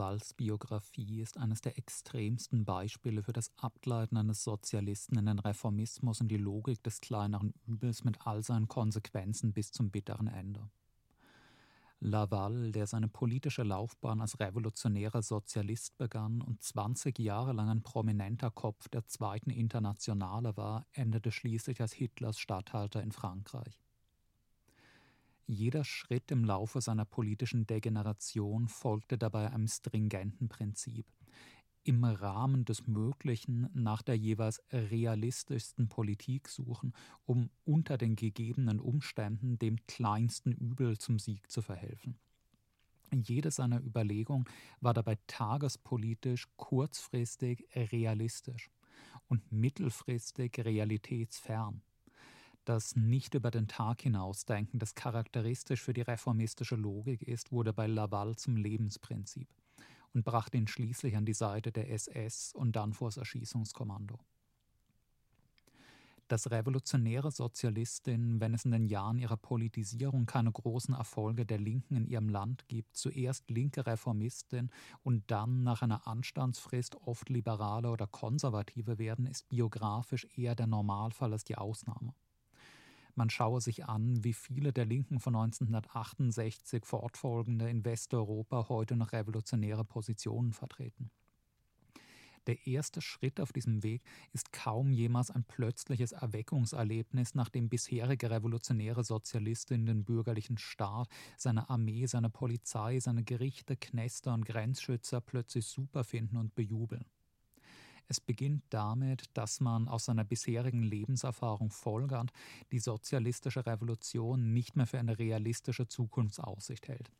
Lavals Biografie ist eines der extremsten Beispiele für das Abgleiten eines Sozialisten in den Reformismus und die Logik des kleineren Übels mit all seinen Konsequenzen bis zum bitteren Ende. Laval, der seine politische Laufbahn als revolutionärer Sozialist begann und 20 Jahre lang ein prominenter Kopf der Zweiten Internationale war, endete schließlich als Hitlers Statthalter in Frankreich. Jeder Schritt im Laufe seiner politischen Degeneration folgte dabei einem stringenten Prinzip. Im Rahmen des Möglichen nach der jeweils realistischsten Politik suchen, um unter den gegebenen Umständen dem kleinsten Übel zum Sieg zu verhelfen. Jede seiner Überlegungen war dabei tagespolitisch, kurzfristig realistisch und mittelfristig realitätsfern. Das nicht über den Tag hinausdenken, das charakteristisch für die reformistische Logik ist, wurde bei Laval zum Lebensprinzip und brachte ihn schließlich an die Seite der SS und dann vor das Erschießungskommando. Dass revolutionäre Sozialistinnen, wenn es in den Jahren ihrer Politisierung keine großen Erfolge der Linken in ihrem Land gibt, zuerst linke Reformistin und dann nach einer Anstandsfrist oft liberale oder konservative werden, ist biografisch eher der Normalfall als die Ausnahme. Man schaue sich an, wie viele der Linken von 1968 fortfolgende in Westeuropa heute noch revolutionäre Positionen vertreten. Der erste Schritt auf diesem Weg ist kaum jemals ein plötzliches Erweckungserlebnis, nachdem bisherige revolutionäre Sozialisten den bürgerlichen Staat, seine Armee, seine Polizei, seine Gerichte, Knester und Grenzschützer plötzlich super finden und bejubeln. Es beginnt damit, dass man aus seiner bisherigen Lebenserfahrung folgert, die sozialistische Revolution nicht mehr für eine realistische Zukunftsaussicht hält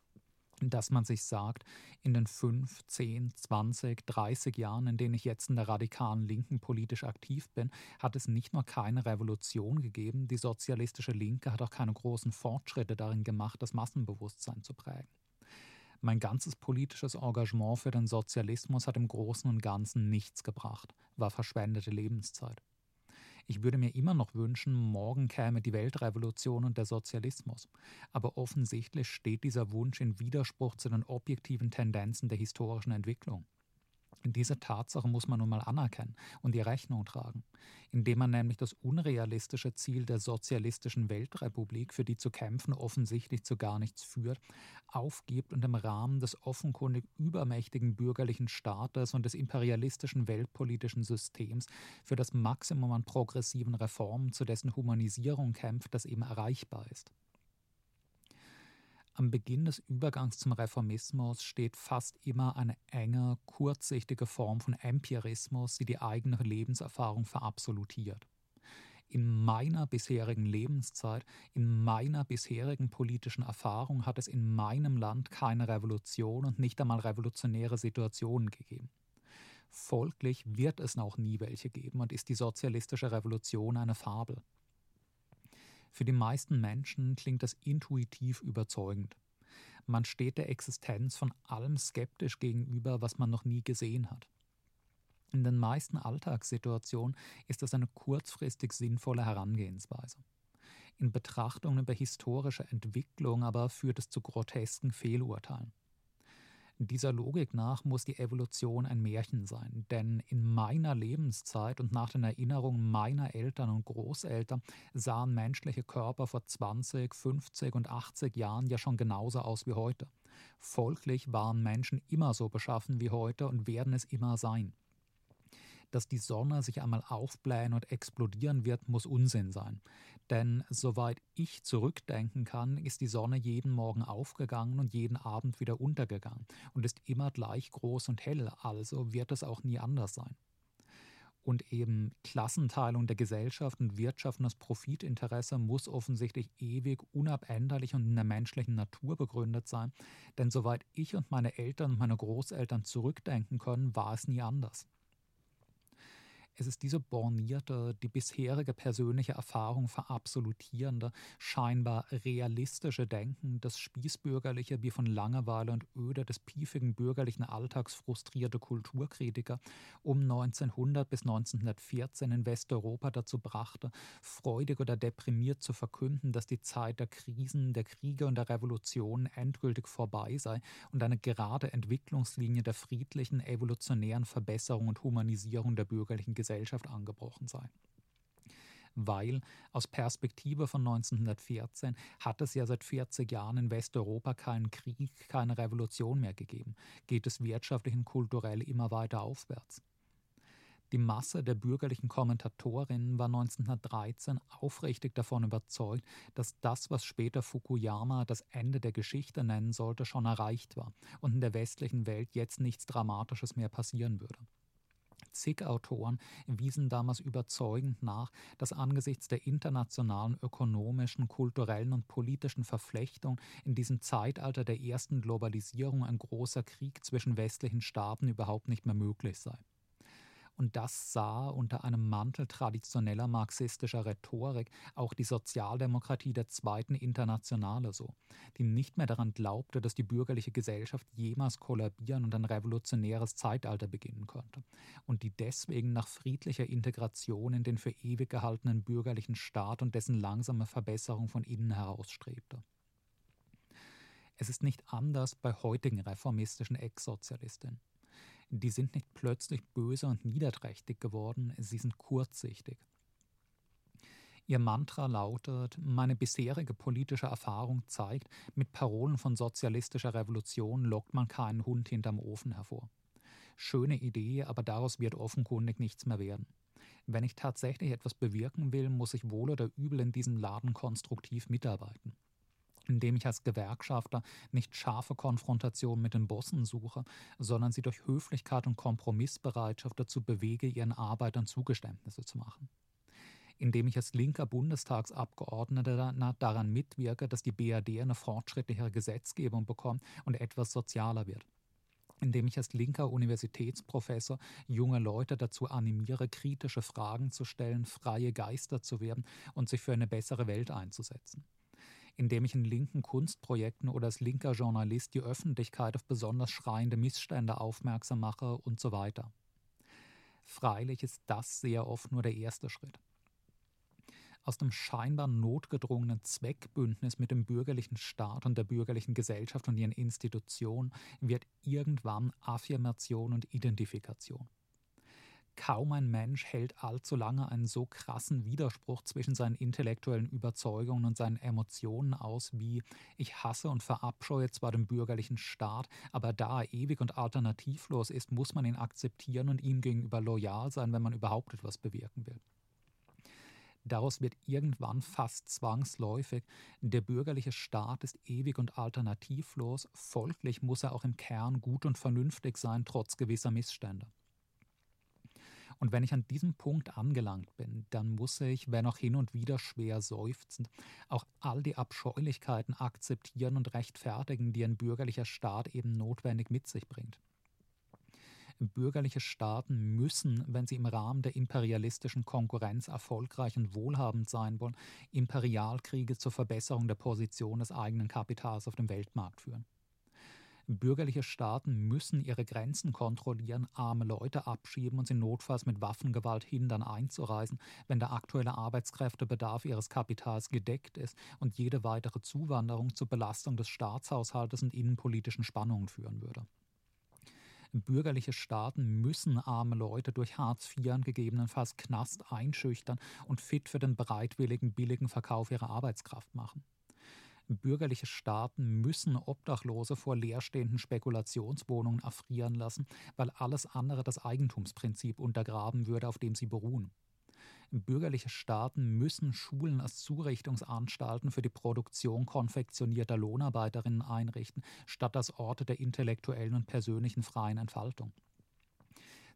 dass man sich sagt, in den fünf, zehn, zwanzig, dreißig Jahren, in denen ich jetzt in der radikalen Linken politisch aktiv bin, hat es nicht nur keine Revolution gegeben, die sozialistische Linke hat auch keine großen Fortschritte darin gemacht, das Massenbewusstsein zu prägen. Mein ganzes politisches Engagement für den Sozialismus hat im Großen und Ganzen nichts gebracht, war verschwendete Lebenszeit. Ich würde mir immer noch wünschen, morgen käme die Weltrevolution und der Sozialismus. Aber offensichtlich steht dieser Wunsch in Widerspruch zu den objektiven Tendenzen der historischen Entwicklung. Diese Tatsache muss man nun mal anerkennen und die Rechnung tragen, indem man nämlich das unrealistische Ziel der sozialistischen Weltrepublik, für die zu kämpfen offensichtlich zu gar nichts führt, aufgibt und im Rahmen des offenkundig übermächtigen bürgerlichen Staates und des imperialistischen weltpolitischen Systems für das Maximum an progressiven Reformen, zu dessen Humanisierung kämpft, das eben erreichbar ist. Am Beginn des Übergangs zum Reformismus steht fast immer eine enge, kurzsichtige Form von Empirismus, die die eigene Lebenserfahrung verabsolutiert. In meiner bisherigen Lebenszeit, in meiner bisherigen politischen Erfahrung hat es in meinem Land keine Revolution und nicht einmal revolutionäre Situationen gegeben. Folglich wird es auch nie welche geben und ist die sozialistische Revolution eine Fabel. Für die meisten Menschen klingt das intuitiv überzeugend. Man steht der Existenz von allem skeptisch gegenüber, was man noch nie gesehen hat. In den meisten Alltagssituationen ist das eine kurzfristig sinnvolle Herangehensweise. In Betrachtungen über historische Entwicklung aber führt es zu grotesken Fehlurteilen. Dieser Logik nach muss die Evolution ein Märchen sein, denn in meiner Lebenszeit und nach den Erinnerungen meiner Eltern und Großeltern sahen menschliche Körper vor 20, 50 und 80 Jahren ja schon genauso aus wie heute. Folglich waren Menschen immer so beschaffen wie heute und werden es immer sein dass die Sonne sich einmal aufblähen und explodieren wird, muss Unsinn sein. Denn soweit ich zurückdenken kann, ist die Sonne jeden Morgen aufgegangen und jeden Abend wieder untergegangen und ist immer gleich groß und hell, also wird es auch nie anders sein und eben Klassenteilung der Gesellschaft und Wirtschaft und das Profitinteresse muss offensichtlich ewig, unabänderlich und in der menschlichen Natur begründet sein. Denn soweit ich und meine Eltern und meine Großeltern zurückdenken können, war es nie anders. Es ist diese bornierte, die bisherige persönliche Erfahrung verabsolutierende, scheinbar realistische Denken, das spießbürgerliche wie von Langeweile und Öde des piefigen bürgerlichen Alltags frustrierte Kulturkritiker um 1900 bis 1914 in Westeuropa dazu brachte, freudig oder deprimiert zu verkünden, dass die Zeit der Krisen, der Kriege und der Revolutionen endgültig vorbei sei und eine gerade Entwicklungslinie der friedlichen, evolutionären Verbesserung und Humanisierung der bürgerlichen Gesellschaft Gesellschaft angebrochen sei weil aus Perspektive von 1914 hat es ja seit 40 Jahren in Westeuropa keinen Krieg, keine Revolution mehr gegeben, geht es wirtschaftlich und kulturell immer weiter aufwärts. Die Masse der bürgerlichen Kommentatorinnen war 1913 aufrichtig davon überzeugt, dass das, was später Fukuyama das Ende der Geschichte nennen sollte, schon erreicht war und in der westlichen Welt jetzt nichts Dramatisches mehr passieren würde. Zig Autoren wiesen damals überzeugend nach, dass angesichts der internationalen ökonomischen, kulturellen und politischen Verflechtung in diesem Zeitalter der ersten Globalisierung ein großer Krieg zwischen westlichen Staaten überhaupt nicht mehr möglich sei und das sah unter einem Mantel traditioneller marxistischer Rhetorik auch die Sozialdemokratie der Zweiten Internationale so, die nicht mehr daran glaubte, dass die bürgerliche Gesellschaft jemals kollabieren und ein revolutionäres Zeitalter beginnen könnte, und die deswegen nach friedlicher Integration in den für ewig gehaltenen bürgerlichen Staat und dessen langsame Verbesserung von innen heraus strebte. Es ist nicht anders bei heutigen reformistischen Ex-Sozialistinnen. Die sind nicht plötzlich böse und niederträchtig geworden, sie sind kurzsichtig. Ihr Mantra lautet, meine bisherige politische Erfahrung zeigt, mit Parolen von sozialistischer Revolution lockt man keinen Hund hinterm Ofen hervor. Schöne Idee, aber daraus wird offenkundig nichts mehr werden. Wenn ich tatsächlich etwas bewirken will, muss ich wohl oder übel in diesem Laden konstruktiv mitarbeiten indem ich als Gewerkschafter nicht scharfe Konfrontation mit den Bossen suche, sondern sie durch Höflichkeit und Kompromissbereitschaft dazu bewege, ihren Arbeitern Zugeständnisse zu machen. Indem ich als linker Bundestagsabgeordneter daran mitwirke, dass die BRD eine fortschrittlichere Gesetzgebung bekommt und etwas sozialer wird indem ich als linker Universitätsprofessor junge Leute dazu animiere, kritische Fragen zu stellen, freie Geister zu werden und sich für eine bessere Welt einzusetzen indem ich in linken Kunstprojekten oder als linker Journalist die Öffentlichkeit auf besonders schreiende Missstände aufmerksam mache und so weiter. Freilich ist das sehr oft nur der erste Schritt. Aus dem scheinbar notgedrungenen Zweckbündnis mit dem bürgerlichen Staat und der bürgerlichen Gesellschaft und ihren Institutionen wird irgendwann Affirmation und Identifikation. Kaum ein Mensch hält allzu lange einen so krassen Widerspruch zwischen seinen intellektuellen Überzeugungen und seinen Emotionen aus wie ich hasse und verabscheue zwar den bürgerlichen Staat, aber da er ewig und alternativlos ist, muss man ihn akzeptieren und ihm gegenüber loyal sein, wenn man überhaupt etwas bewirken will. Daraus wird irgendwann fast zwangsläufig, der bürgerliche Staat ist ewig und alternativlos, folglich muss er auch im Kern gut und vernünftig sein, trotz gewisser Missstände. Und wenn ich an diesem Punkt angelangt bin, dann muss ich, wenn auch hin und wieder schwer seufzend, auch all die Abscheulichkeiten akzeptieren und rechtfertigen, die ein bürgerlicher Staat eben notwendig mit sich bringt. Bürgerliche Staaten müssen, wenn sie im Rahmen der imperialistischen Konkurrenz erfolgreich und wohlhabend sein wollen, Imperialkriege zur Verbesserung der Position des eigenen Kapitals auf dem Weltmarkt führen. Bürgerliche Staaten müssen ihre Grenzen kontrollieren, arme Leute abschieben und sie notfalls mit Waffengewalt hindern einzureisen, wenn der aktuelle Arbeitskräftebedarf ihres Kapitals gedeckt ist und jede weitere Zuwanderung zur Belastung des Staatshaushaltes und innenpolitischen Spannungen führen würde. Bürgerliche Staaten müssen arme Leute durch Hartz IV gegebenenfalls Knast einschüchtern und fit für den bereitwilligen, billigen Verkauf ihrer Arbeitskraft machen. Bürgerliche Staaten müssen Obdachlose vor leerstehenden Spekulationswohnungen erfrieren lassen, weil alles andere das Eigentumsprinzip untergraben würde, auf dem sie beruhen. Bürgerliche Staaten müssen Schulen als Zurichtungsanstalten für die Produktion konfektionierter Lohnarbeiterinnen einrichten, statt als Orte der intellektuellen und persönlichen freien Entfaltung.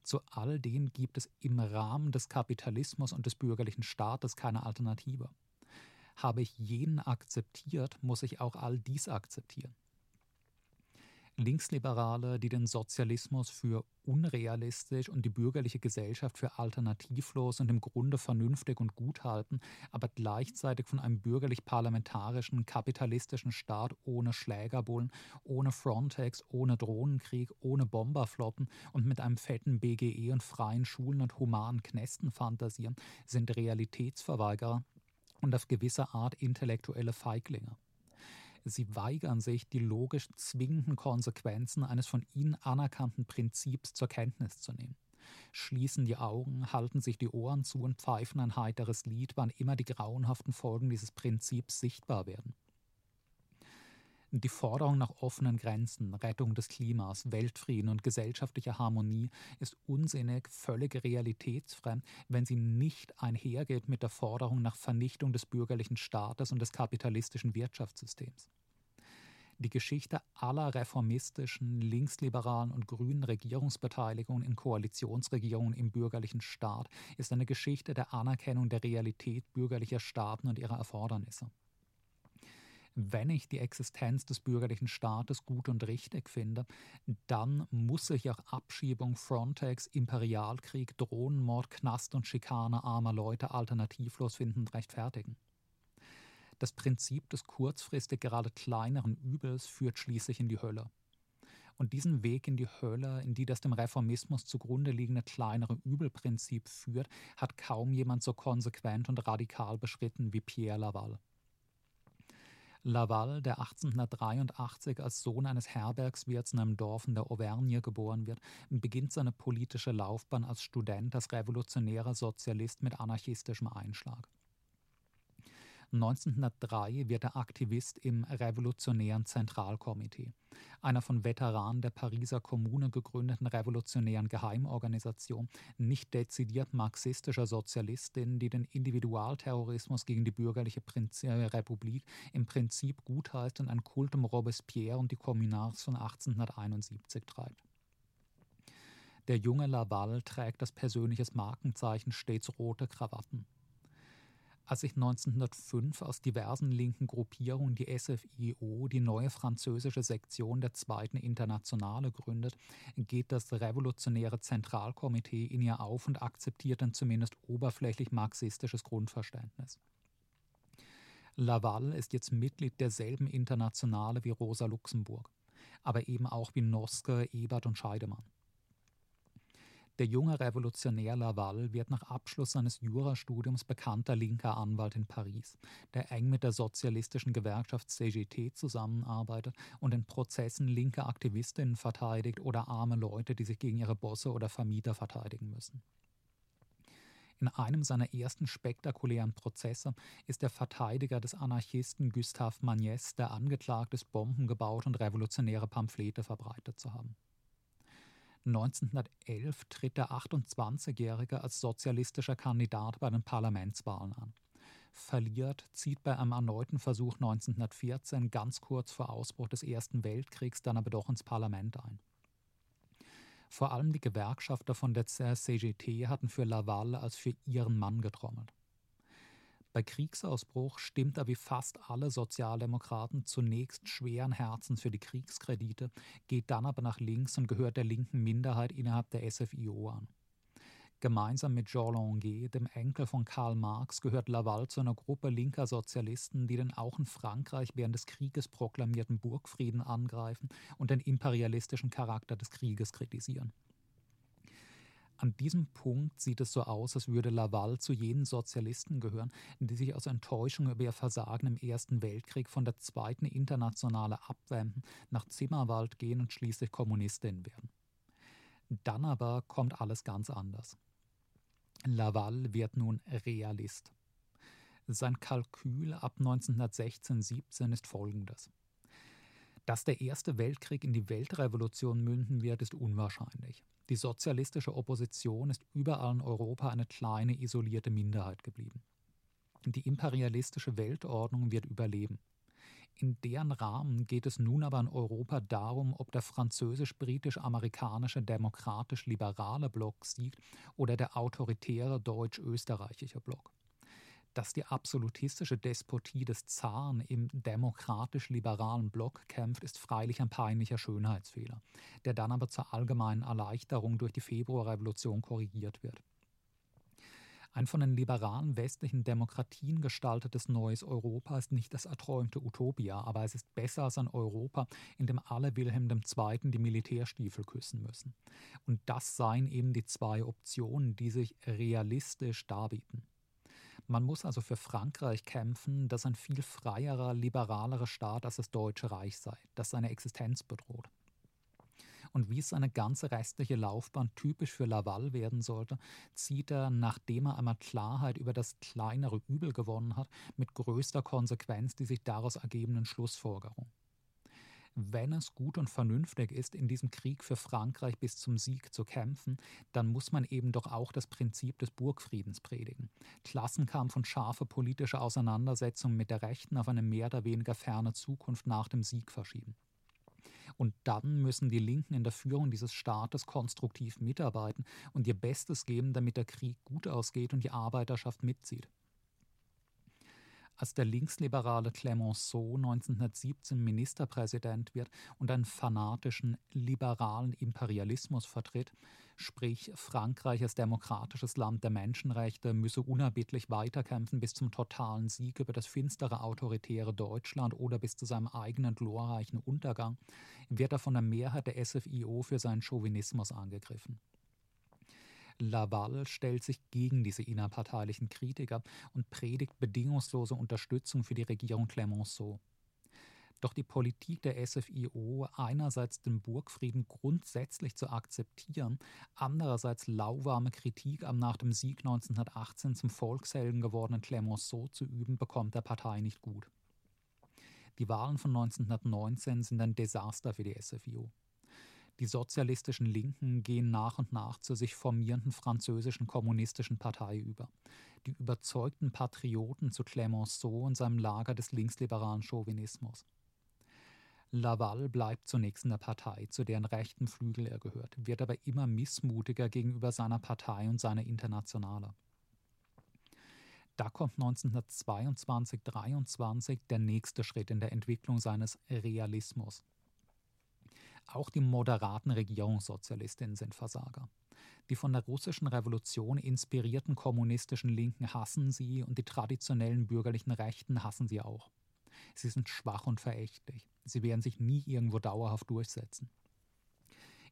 Zu all dem gibt es im Rahmen des Kapitalismus und des bürgerlichen Staates keine Alternative. Habe ich jenen akzeptiert, muss ich auch all dies akzeptieren. Linksliberale, die den Sozialismus für unrealistisch und die bürgerliche Gesellschaft für alternativlos und im Grunde vernünftig und gut halten, aber gleichzeitig von einem bürgerlich-parlamentarischen, kapitalistischen Staat ohne Schlägerbullen, ohne Frontex, ohne Drohnenkrieg, ohne Bomberflotten und mit einem fetten BGE und freien Schulen und humanen Knästen fantasieren, sind Realitätsverweigerer und auf gewisse Art intellektuelle Feiglinge. Sie weigern sich, die logisch zwingenden Konsequenzen eines von ihnen anerkannten Prinzips zur Kenntnis zu nehmen. Schließen die Augen, halten sich die Ohren zu und pfeifen ein heiteres Lied, wann immer die grauenhaften Folgen dieses Prinzips sichtbar werden. Die Forderung nach offenen Grenzen, Rettung des Klimas, Weltfrieden und gesellschaftlicher Harmonie ist unsinnig, völlig realitätsfremd, wenn sie nicht einhergeht mit der Forderung nach Vernichtung des bürgerlichen Staates und des kapitalistischen Wirtschaftssystems. Die Geschichte aller reformistischen, linksliberalen und grünen Regierungsbeteiligungen in Koalitionsregierungen im bürgerlichen Staat ist eine Geschichte der Anerkennung der Realität bürgerlicher Staaten und ihrer Erfordernisse wenn ich die Existenz des bürgerlichen Staates gut und richtig finde, dann muss ich auch Abschiebung, Frontex, Imperialkrieg, Drohnenmord, Knast und Schikane armer Leute alternativlos finden rechtfertigen. Das Prinzip des kurzfristig gerade kleineren Übels führt schließlich in die Hölle. Und diesen Weg in die Hölle, in die das dem Reformismus zugrunde liegende kleinere Übelprinzip führt, hat kaum jemand so konsequent und radikal beschritten wie Pierre Laval. Laval, der 1883 als Sohn eines Herbergswirts in einem Dorf in der Auvergne geboren wird, beginnt seine politische Laufbahn als Student, als revolutionärer Sozialist mit anarchistischem Einschlag. 1903 wird er Aktivist im Revolutionären Zentralkomitee, einer von Veteranen der Pariser Kommune gegründeten revolutionären Geheimorganisation, nicht dezidiert marxistischer Sozialistin, die den Individualterrorismus gegen die bürgerliche Prinz äh, Republik im Prinzip gutheißt und ein Kult um Robespierre und die Kommunards von 1871 treibt. Der junge Laval trägt das persönliche Markenzeichen stets rote Krawatten. Als sich 1905 aus diversen linken Gruppierungen die SFIO, die neue französische Sektion der Zweiten Internationale, gründet, geht das revolutionäre Zentralkomitee in ihr auf und akzeptiert ein zumindest oberflächlich marxistisches Grundverständnis. Laval ist jetzt Mitglied derselben Internationale wie Rosa Luxemburg, aber eben auch wie Noske, Ebert und Scheidemann. Der junge Revolutionär Laval wird nach Abschluss seines Jurastudiums bekannter linker Anwalt in Paris, der eng mit der sozialistischen Gewerkschaft CGT zusammenarbeitet und in Prozessen linke Aktivistinnen verteidigt oder arme Leute, die sich gegen ihre Bosse oder Vermieter verteidigen müssen. In einem seiner ersten spektakulären Prozesse ist der Verteidiger des Anarchisten Gustave Magnès der angeklagt ist, Bomben gebaut und revolutionäre Pamphlete verbreitet zu haben. 1911 tritt der 28-Jährige als sozialistischer Kandidat bei den Parlamentswahlen an. Verliert, zieht bei einem erneuten Versuch 1914 ganz kurz vor Ausbruch des Ersten Weltkriegs dann aber doch ins Parlament ein. Vor allem die Gewerkschafter von der CGT hatten für Laval als für ihren Mann getrommelt. Bei Kriegsausbruch stimmt er wie fast alle Sozialdemokraten zunächst schweren Herzens für die Kriegskredite, geht dann aber nach links und gehört der linken Minderheit innerhalb der SFIO an. Gemeinsam mit Jean Longuet, dem Enkel von Karl Marx, gehört Laval zu einer Gruppe linker Sozialisten, die den auch in Frankreich während des Krieges proklamierten Burgfrieden angreifen und den imperialistischen Charakter des Krieges kritisieren. An diesem Punkt sieht es so aus, als würde Laval zu jenen Sozialisten gehören, die sich aus Enttäuschung über ihr Versagen im Ersten Weltkrieg von der zweiten Internationale abwenden, nach Zimmerwald gehen und schließlich Kommunistin werden. Dann aber kommt alles ganz anders. Laval wird nun Realist. Sein Kalkül ab 1916-17 ist folgendes. Dass der Erste Weltkrieg in die Weltrevolution münden wird, ist unwahrscheinlich. Die sozialistische Opposition ist überall in Europa eine kleine, isolierte Minderheit geblieben. Die imperialistische Weltordnung wird überleben. In deren Rahmen geht es nun aber in Europa darum, ob der französisch-britisch-amerikanische demokratisch-liberale Block siegt oder der autoritäre deutsch-österreichische Block. Dass die absolutistische Despotie des Zaren im demokratisch-liberalen Block kämpft, ist freilich ein peinlicher Schönheitsfehler, der dann aber zur allgemeinen Erleichterung durch die Februarrevolution korrigiert wird. Ein von den liberalen westlichen Demokratien gestaltetes neues Europa ist nicht das erträumte Utopia, aber es ist besser als ein Europa, in dem alle Wilhelm II. die Militärstiefel küssen müssen. Und das seien eben die zwei Optionen, die sich realistisch darbieten. Man muss also für Frankreich kämpfen, das ein viel freierer, liberalerer Staat als das Deutsche Reich sei, das seine Existenz bedroht und wie es seine ganze restliche Laufbahn typisch für Laval werden sollte, zieht er, nachdem er einmal Klarheit über das kleinere Übel gewonnen hat, mit größter Konsequenz die sich daraus ergebenden Schlussfolgerungen. Wenn es gut und vernünftig ist, in diesem Krieg für Frankreich bis zum Sieg zu kämpfen, dann muss man eben doch auch das Prinzip des Burgfriedens predigen. Klassenkampf und scharfe politische Auseinandersetzungen mit der Rechten auf eine mehr oder weniger ferne Zukunft nach dem Sieg verschieben. Und dann müssen die Linken in der Führung dieses Staates konstruktiv mitarbeiten und ihr Bestes geben, damit der Krieg gut ausgeht und die Arbeiterschaft mitzieht. Als der linksliberale Clemenceau 1917 Ministerpräsident wird und einen fanatischen liberalen Imperialismus vertritt, sprich Frankreich als demokratisches Land der Menschenrechte müsse unerbittlich weiterkämpfen bis zum totalen Sieg über das finstere autoritäre Deutschland oder bis zu seinem eigenen glorreichen Untergang, wird er von der Mehrheit der SFIO für seinen Chauvinismus angegriffen. Laval stellt sich gegen diese innerparteilichen Kritiker und predigt bedingungslose Unterstützung für die Regierung Clemenceau. Doch die Politik der SFIO, einerseits den Burgfrieden grundsätzlich zu akzeptieren, andererseits lauwarme Kritik am nach dem Sieg 1918 zum Volkshelden gewordenen Clemenceau zu üben, bekommt der Partei nicht gut. Die Wahlen von 1919 sind ein Desaster für die SFIO. Die sozialistischen Linken gehen nach und nach zur sich formierenden französischen kommunistischen Partei über. Die überzeugten Patrioten zu Clemenceau und seinem Lager des linksliberalen Chauvinismus. Laval bleibt zunächst in der Partei, zu deren rechten Flügel er gehört, wird aber immer missmutiger gegenüber seiner Partei und seiner Internationale. Da kommt 1922-23 der nächste Schritt in der Entwicklung seines Realismus. Auch die moderaten Regierungssozialistinnen sind Versager. Die von der russischen Revolution inspirierten kommunistischen Linken hassen sie und die traditionellen bürgerlichen Rechten hassen sie auch. Sie sind schwach und verächtlich. Sie werden sich nie irgendwo dauerhaft durchsetzen.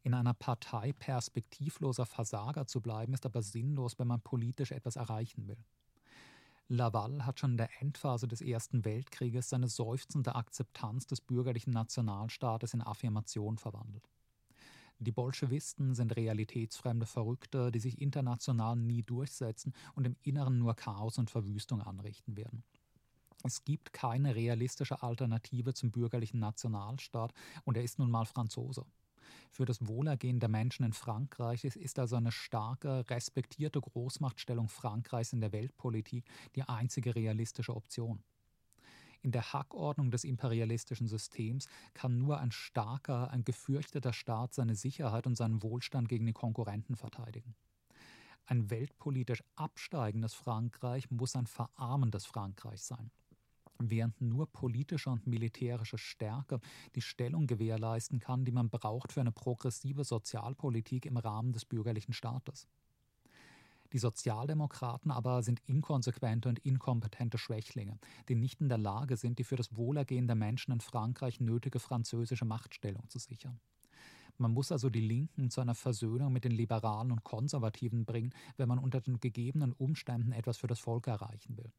In einer Partei perspektivloser Versager zu bleiben, ist aber sinnlos, wenn man politisch etwas erreichen will. Laval hat schon in der Endphase des Ersten Weltkrieges seine seufzende Akzeptanz des bürgerlichen Nationalstaates in Affirmation verwandelt. Die Bolschewisten sind realitätsfremde Verrückte, die sich international nie durchsetzen und im Inneren nur Chaos und Verwüstung anrichten werden. Es gibt keine realistische Alternative zum bürgerlichen Nationalstaat und er ist nun mal Franzose. Für das Wohlergehen der Menschen in Frankreich ist also eine starke, respektierte Großmachtstellung Frankreichs in der Weltpolitik die einzige realistische Option. In der Hackordnung des imperialistischen Systems kann nur ein starker, ein gefürchteter Staat seine Sicherheit und seinen Wohlstand gegen die Konkurrenten verteidigen. Ein weltpolitisch absteigendes Frankreich muss ein verarmendes Frankreich sein während nur politische und militärische Stärke die Stellung gewährleisten kann, die man braucht für eine progressive Sozialpolitik im Rahmen des bürgerlichen Staates. Die Sozialdemokraten aber sind inkonsequente und inkompetente Schwächlinge, die nicht in der Lage sind, die für das Wohlergehen der Menschen in Frankreich nötige französische Machtstellung zu sichern. Man muss also die Linken zu einer Versöhnung mit den Liberalen und Konservativen bringen, wenn man unter den gegebenen Umständen etwas für das Volk erreichen will.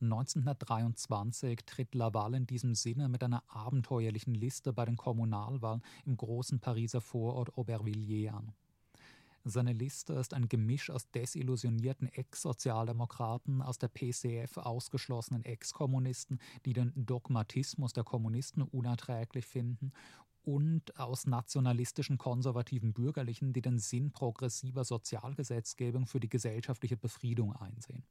1923 tritt Laval in diesem Sinne mit einer abenteuerlichen Liste bei den Kommunalwahlen im großen Pariser Vorort Aubervilliers an. Seine Liste ist ein Gemisch aus desillusionierten Ex-Sozialdemokraten, aus der PCF ausgeschlossenen Ex-Kommunisten, die den Dogmatismus der Kommunisten unerträglich finden, und aus nationalistischen konservativen Bürgerlichen, die den Sinn progressiver Sozialgesetzgebung für die gesellschaftliche Befriedung einsehen.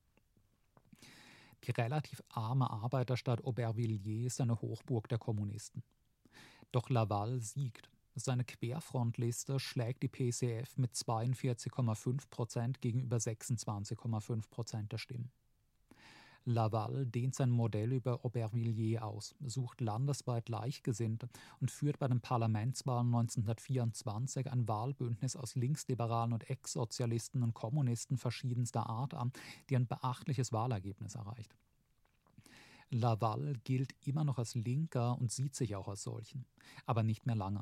Relativ arme Arbeiterstadt Aubervilliers ist eine Hochburg der Kommunisten. Doch Laval siegt. Seine Querfrontliste schlägt die PCF mit 42,5 Prozent gegenüber 26,5 Prozent der Stimmen. Laval dehnt sein Modell über Aubervilliers aus, sucht landesweit Gleichgesinnte und führt bei den Parlamentswahlen 1924 ein Wahlbündnis aus Linksliberalen und Ex-Sozialisten und Kommunisten verschiedenster Art an, die ein beachtliches Wahlergebnis erreicht. Laval gilt immer noch als Linker und sieht sich auch als solchen, aber nicht mehr lange.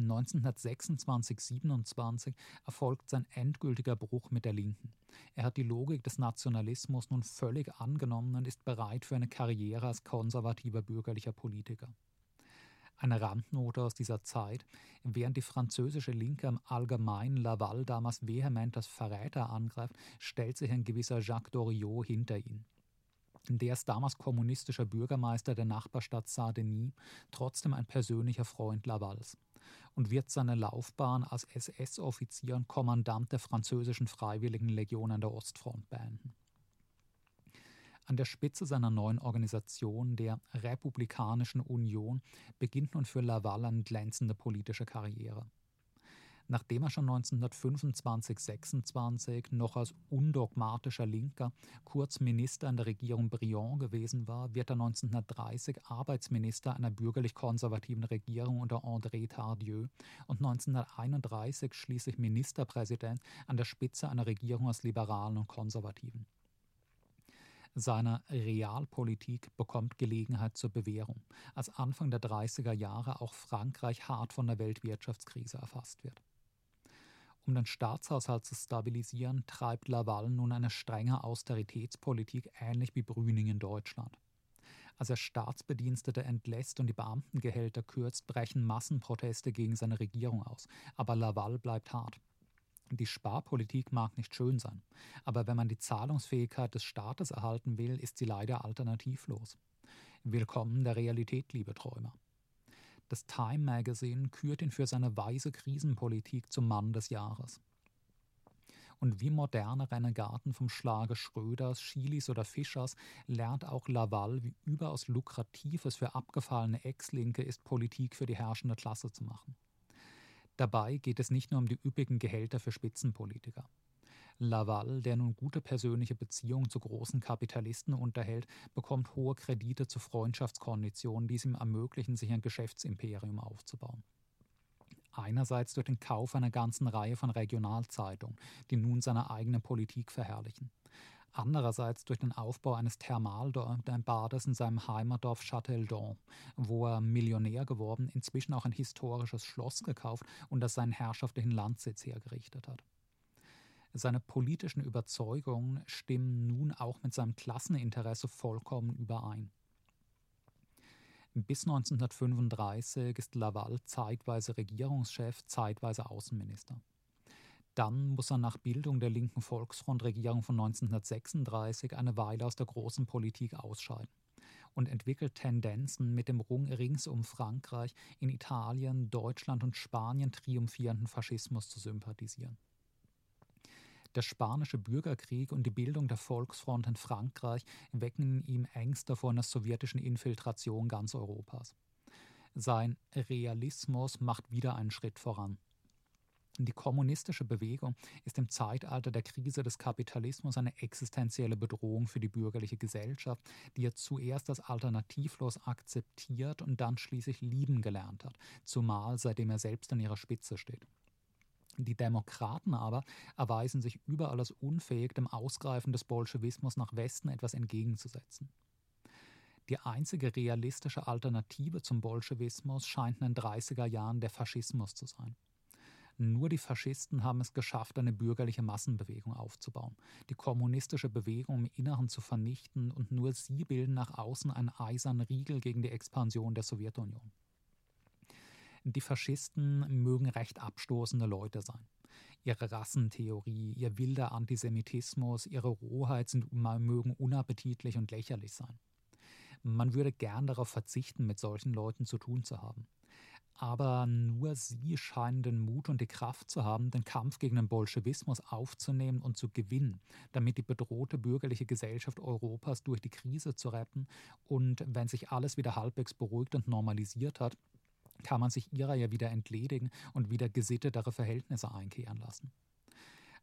1926-27 erfolgt sein endgültiger Bruch mit der Linken. Er hat die Logik des Nationalismus nun völlig angenommen und ist bereit für eine Karriere als konservativer bürgerlicher Politiker. Eine Randnote aus dieser Zeit, während die französische Linke im Allgemeinen Laval damals vehement als Verräter angreift, stellt sich ein gewisser Jacques Doriot hinter ihn. Der ist damals kommunistischer Bürgermeister der Nachbarstadt Saint-Denis, trotzdem ein persönlicher Freund Lavals und wird seine Laufbahn als SS-Offizier und Kommandant der französischen Freiwilligen Legion an der Ostfront beenden. An der Spitze seiner neuen Organisation, der Republikanischen Union, beginnt nun für Laval eine glänzende politische Karriere. Nachdem er schon 1925-26 noch als undogmatischer Linker kurz Minister in der Regierung Briand gewesen war, wird er 1930 Arbeitsminister einer bürgerlich-konservativen Regierung unter André Tardieu und 1931 schließlich Ministerpräsident an der Spitze einer Regierung aus Liberalen und Konservativen. Seine Realpolitik bekommt Gelegenheit zur Bewährung, als Anfang der 30er Jahre auch Frankreich hart von der Weltwirtschaftskrise erfasst wird. Um den Staatshaushalt zu stabilisieren, treibt Laval nun eine strenge Austeritätspolitik, ähnlich wie Brüning in Deutschland. Als er Staatsbedienstete entlässt und die Beamtengehälter kürzt, brechen Massenproteste gegen seine Regierung aus. Aber Laval bleibt hart. Die Sparpolitik mag nicht schön sein, aber wenn man die Zahlungsfähigkeit des Staates erhalten will, ist sie leider alternativlos. Willkommen der Realität, liebe Träumer. Das Time Magazine kürt ihn für seine weise Krisenpolitik zum Mann des Jahres. Und wie moderne Renegaten vom Schlage Schröders, Schilis oder Fischers lernt auch Laval, wie überaus lukrativ es für abgefallene Ex-Linke ist, Politik für die herrschende Klasse zu machen. Dabei geht es nicht nur um die üppigen Gehälter für Spitzenpolitiker. Laval, der nun gute persönliche Beziehungen zu großen Kapitalisten unterhält, bekommt hohe Kredite zu Freundschaftskonditionen, die es ihm ermöglichen, sich ein Geschäftsimperium aufzubauen. Einerseits durch den Kauf einer ganzen Reihe von Regionalzeitungen, die nun seine eigene Politik verherrlichen. Andererseits durch den Aufbau eines Thermalbades in seinem Heimatdorf Châteldon, wo er Millionär geworden, inzwischen auch ein historisches Schloss gekauft und das seinen herrschaftlichen Landsitz hergerichtet hat. Seine politischen Überzeugungen stimmen nun auch mit seinem Klasseninteresse vollkommen überein. Bis 1935 ist Laval zeitweise Regierungschef, zeitweise Außenminister. Dann muss er nach Bildung der linken Volksfrontregierung von 1936 eine Weile aus der großen Politik ausscheiden und entwickelt Tendenzen, mit dem rings um Frankreich in Italien, Deutschland und Spanien triumphierenden Faschismus zu sympathisieren. Der spanische Bürgerkrieg und die Bildung der Volksfront in Frankreich wecken in ihm Ängste vor einer sowjetischen Infiltration ganz Europas. Sein Realismus macht wieder einen Schritt voran. Die kommunistische Bewegung ist im Zeitalter der Krise des Kapitalismus eine existenzielle Bedrohung für die bürgerliche Gesellschaft, die er zuerst als alternativlos akzeptiert und dann schließlich lieben gelernt hat, zumal seitdem er selbst an ihrer Spitze steht. Die Demokraten aber erweisen sich überall als unfähig, dem Ausgreifen des Bolschewismus nach Westen etwas entgegenzusetzen. Die einzige realistische Alternative zum Bolschewismus scheint in den 30er Jahren der Faschismus zu sein. Nur die Faschisten haben es geschafft, eine bürgerliche Massenbewegung aufzubauen, die kommunistische Bewegung im Inneren zu vernichten und nur sie bilden nach außen einen eisernen Riegel gegen die Expansion der Sowjetunion. Die Faschisten mögen recht abstoßende Leute sein. Ihre Rassentheorie, ihr wilder Antisemitismus, ihre Rohheit sind, mögen unappetitlich und lächerlich sein. Man würde gern darauf verzichten, mit solchen Leuten zu tun zu haben. Aber nur sie scheinen den Mut und die Kraft zu haben, den Kampf gegen den Bolschewismus aufzunehmen und zu gewinnen, damit die bedrohte bürgerliche Gesellschaft Europas durch die Krise zu retten und, wenn sich alles wieder halbwegs beruhigt und normalisiert hat, kann man sich ihrer ja wieder entledigen und wieder gesittetere Verhältnisse einkehren lassen.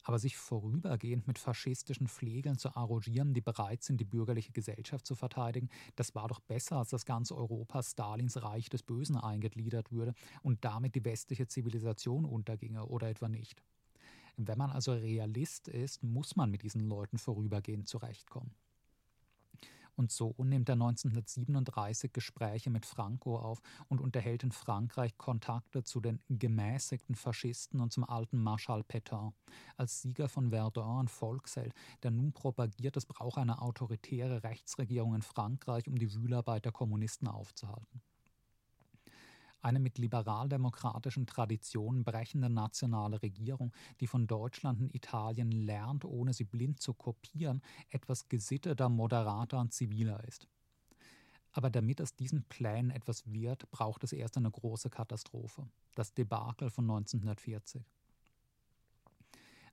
Aber sich vorübergehend mit faschistischen Pflegeln zu arrangieren, die bereit sind, die bürgerliche Gesellschaft zu verteidigen, das war doch besser, als dass ganz Europa Stalins Reich des Bösen eingegliedert würde und damit die westliche Zivilisation unterginge oder etwa nicht. Wenn man also Realist ist, muss man mit diesen Leuten vorübergehend zurechtkommen. Und so nimmt er 1937 Gespräche mit Franco auf und unterhält in Frankreich Kontakte zu den gemäßigten Faschisten und zum alten Marschall Pétain. Als Sieger von Verdun und Volksheld, der nun propagiert, es braucht eine autoritäre Rechtsregierung in Frankreich, um die Wühlarbeit der Kommunisten aufzuhalten. Eine mit liberaldemokratischen Traditionen brechende nationale Regierung, die von Deutschland und Italien lernt, ohne sie blind zu kopieren, etwas gesitteter, moderater und ziviler ist. Aber damit aus diesen Plänen etwas wird, braucht es erst eine große Katastrophe, das Debakel von 1940.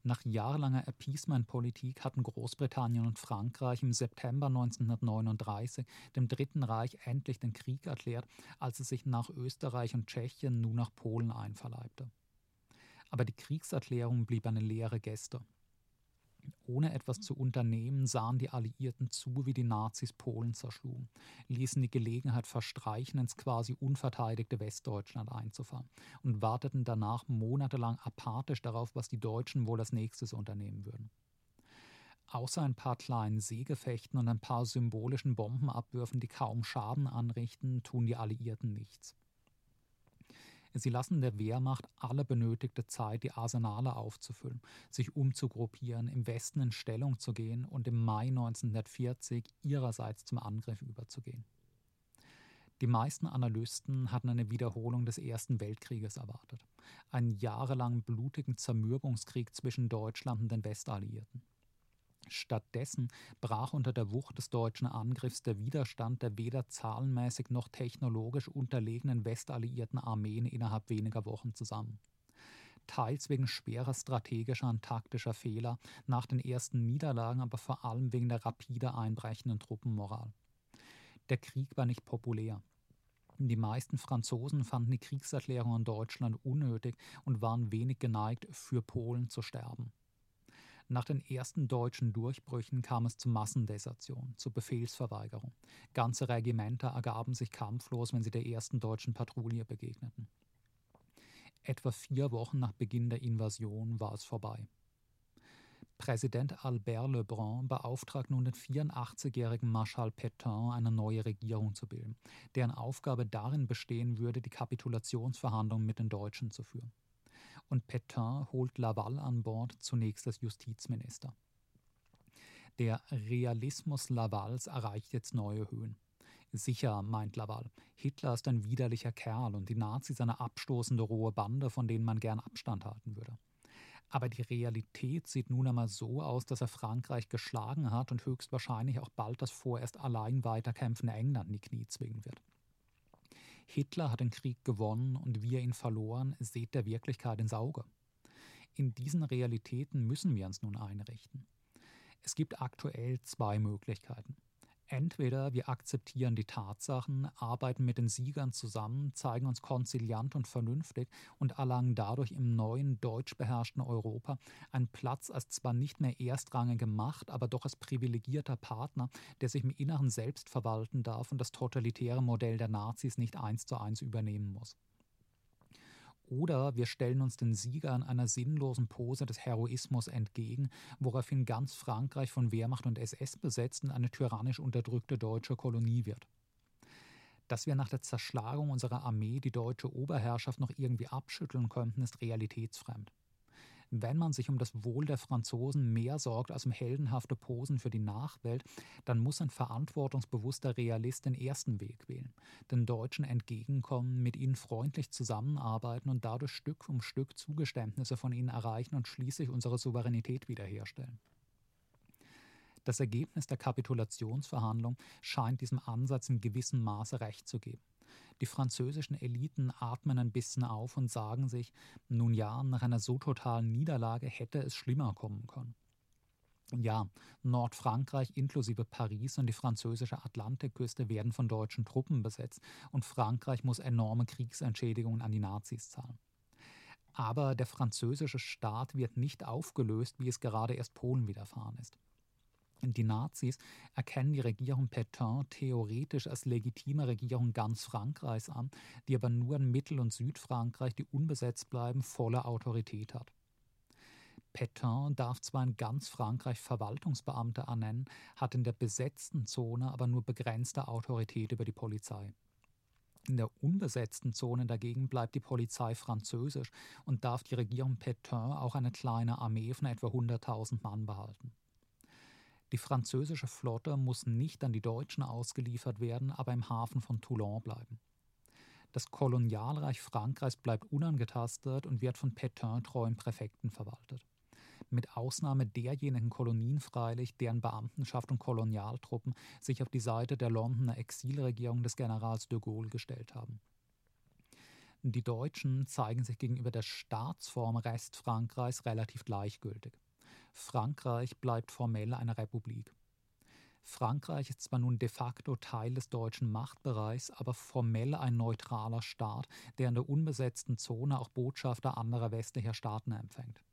Nach jahrelanger Appeasement-Politik hatten Großbritannien und Frankreich im September 1939 dem Dritten Reich endlich den Krieg erklärt, als es sich nach Österreich und Tschechien nun nach Polen einverleibte. Aber die Kriegserklärung blieb eine leere Geste. Ohne etwas zu unternehmen, sahen die Alliierten zu, wie die Nazis Polen zerschlugen, ließen die Gelegenheit verstreichen, ins quasi unverteidigte Westdeutschland einzufahren und warteten danach monatelang apathisch darauf, was die Deutschen wohl als nächstes unternehmen würden. Außer ein paar kleinen Seegefechten und ein paar symbolischen Bombenabwürfen, die kaum Schaden anrichten, tun die Alliierten nichts. Sie lassen der Wehrmacht alle benötigte Zeit, die Arsenale aufzufüllen, sich umzugruppieren, im Westen in Stellung zu gehen und im Mai 1940 ihrerseits zum Angriff überzugehen. Die meisten Analysten hatten eine Wiederholung des Ersten Weltkrieges erwartet, einen jahrelang blutigen Zermürbungskrieg zwischen Deutschland und den Westalliierten. Stattdessen brach unter der Wucht des deutschen Angriffs der Widerstand der weder zahlenmäßig noch technologisch unterlegenen westalliierten Armeen innerhalb weniger Wochen zusammen. Teils wegen schwerer strategischer und taktischer Fehler nach den ersten Niederlagen, aber vor allem wegen der rapide einbrechenden Truppenmoral. Der Krieg war nicht populär. Die meisten Franzosen fanden die Kriegserklärung an Deutschland unnötig und waren wenig geneigt, für Polen zu sterben. Nach den ersten deutschen Durchbrüchen kam es zu Massendesertion, zu Befehlsverweigerung. Ganze Regimenter ergaben sich kampflos, wenn sie der ersten deutschen Patrouille begegneten. Etwa vier Wochen nach Beginn der Invasion war es vorbei. Präsident Albert Lebrun beauftragt nun den 84-jährigen Marschall Pétain, eine neue Regierung zu bilden, deren Aufgabe darin bestehen würde, die Kapitulationsverhandlungen mit den Deutschen zu führen und Pétain holt Laval an Bord, zunächst als Justizminister. Der Realismus Lavals erreicht jetzt neue Höhen. Sicher, meint Laval, Hitler ist ein widerlicher Kerl und die Nazis eine abstoßende rohe Bande, von denen man gern Abstand halten würde. Aber die Realität sieht nun einmal so aus, dass er Frankreich geschlagen hat und höchstwahrscheinlich auch bald das vorerst allein weiterkämpfende England in die Knie zwingen wird. Hitler hat den Krieg gewonnen und wir ihn verloren, seht der Wirklichkeit ins Auge. In diesen Realitäten müssen wir uns nun einrichten. Es gibt aktuell zwei Möglichkeiten. Entweder wir akzeptieren die Tatsachen, arbeiten mit den Siegern zusammen, zeigen uns konziliant und vernünftig und erlangen dadurch im neuen deutsch beherrschten Europa einen Platz als zwar nicht mehr erstrangige Macht, aber doch als privilegierter Partner, der sich im Inneren selbst verwalten darf und das totalitäre Modell der Nazis nicht eins zu eins übernehmen muss. Oder wir stellen uns den Siegern einer sinnlosen Pose des Heroismus entgegen, woraufhin ganz Frankreich von Wehrmacht und SS besetzt und eine tyrannisch unterdrückte deutsche Kolonie wird. Dass wir nach der Zerschlagung unserer Armee die deutsche Oberherrschaft noch irgendwie abschütteln könnten, ist realitätsfremd wenn man sich um das Wohl der Franzosen mehr sorgt als um heldenhafte Posen für die Nachwelt, dann muss ein verantwortungsbewusster Realist den ersten Weg wählen, den Deutschen entgegenkommen, mit ihnen freundlich zusammenarbeiten und dadurch Stück um Stück Zugeständnisse von ihnen erreichen und schließlich unsere Souveränität wiederherstellen. Das Ergebnis der Kapitulationsverhandlung scheint diesem Ansatz in gewissem Maße recht zu geben. Die französischen Eliten atmen ein bisschen auf und sagen sich, nun ja, nach einer so totalen Niederlage hätte es schlimmer kommen können. Ja, Nordfrankreich inklusive Paris und die französische Atlantikküste werden von deutschen Truppen besetzt und Frankreich muss enorme Kriegsentschädigungen an die Nazis zahlen. Aber der französische Staat wird nicht aufgelöst, wie es gerade erst Polen widerfahren ist. Die Nazis erkennen die Regierung Pétain theoretisch als legitime Regierung ganz Frankreichs an, die aber nur in Mittel- und Südfrankreich, die unbesetzt bleiben, volle Autorität hat. Pétain darf zwar in ganz Frankreich Verwaltungsbeamte ernennen, hat in der besetzten Zone aber nur begrenzte Autorität über die Polizei. In der unbesetzten Zone dagegen bleibt die Polizei französisch und darf die Regierung Pétain auch eine kleine Armee von etwa 100.000 Mann behalten. Die französische Flotte muss nicht an die Deutschen ausgeliefert werden, aber im Hafen von Toulon bleiben. Das Kolonialreich Frankreichs bleibt unangetastet und wird von Pétain-treuen Präfekten verwaltet. Mit Ausnahme derjenigen Kolonien freilich, deren Beamtenschaft und Kolonialtruppen sich auf die Seite der Londoner Exilregierung des Generals de Gaulle gestellt haben. Die Deutschen zeigen sich gegenüber der Staatsform Restfrankreichs relativ gleichgültig. Frankreich bleibt formell eine Republik. Frankreich ist zwar nun de facto Teil des deutschen Machtbereichs, aber formell ein neutraler Staat, der in der unbesetzten Zone auch Botschafter anderer westlicher Staaten empfängt.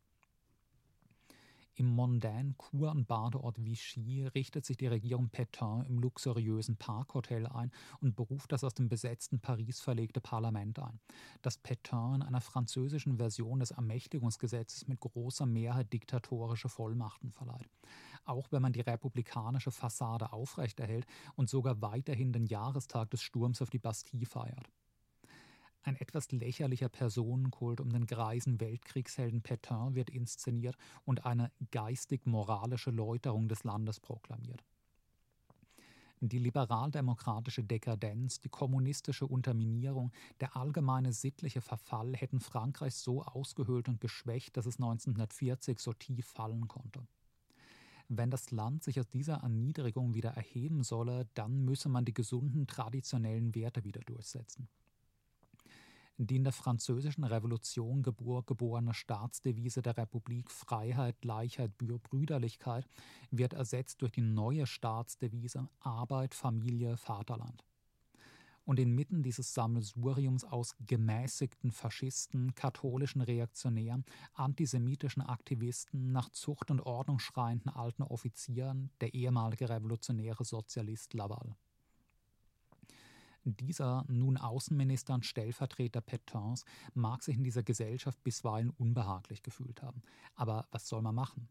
Im mondänen Kur- und Badeort Vichy richtet sich die Regierung Pétain im luxuriösen Parkhotel ein und beruft das aus dem besetzten Paris verlegte Parlament ein, das Pétain in einer französischen Version des Ermächtigungsgesetzes mit großer Mehrheit diktatorische Vollmachten verleiht. Auch wenn man die republikanische Fassade aufrechterhält und sogar weiterhin den Jahrestag des Sturms auf die Bastille feiert. Ein etwas lächerlicher Personenkult um den greisen Weltkriegshelden Pétain wird inszeniert und eine geistig-moralische Läuterung des Landes proklamiert. Die liberaldemokratische Dekadenz, die kommunistische Unterminierung, der allgemeine sittliche Verfall hätten Frankreich so ausgehöhlt und geschwächt, dass es 1940 so tief fallen konnte. Wenn das Land sich aus dieser Erniedrigung wieder erheben solle, dann müsse man die gesunden traditionellen Werte wieder durchsetzen. Die in der Französischen Revolution gebor geborene Staatsdevise der Republik Freiheit, Gleichheit, Brüderlichkeit wird ersetzt durch die neue Staatsdevise Arbeit, Familie, Vaterland. Und inmitten dieses Sammelsuriums aus gemäßigten Faschisten, katholischen Reaktionären, antisemitischen Aktivisten, nach Zucht und Ordnung schreienden alten Offizieren der ehemalige revolutionäre Sozialist Laval. Dieser nun Außenminister und Stellvertreter Pétains mag sich in dieser Gesellschaft bisweilen unbehaglich gefühlt haben. Aber was soll man machen?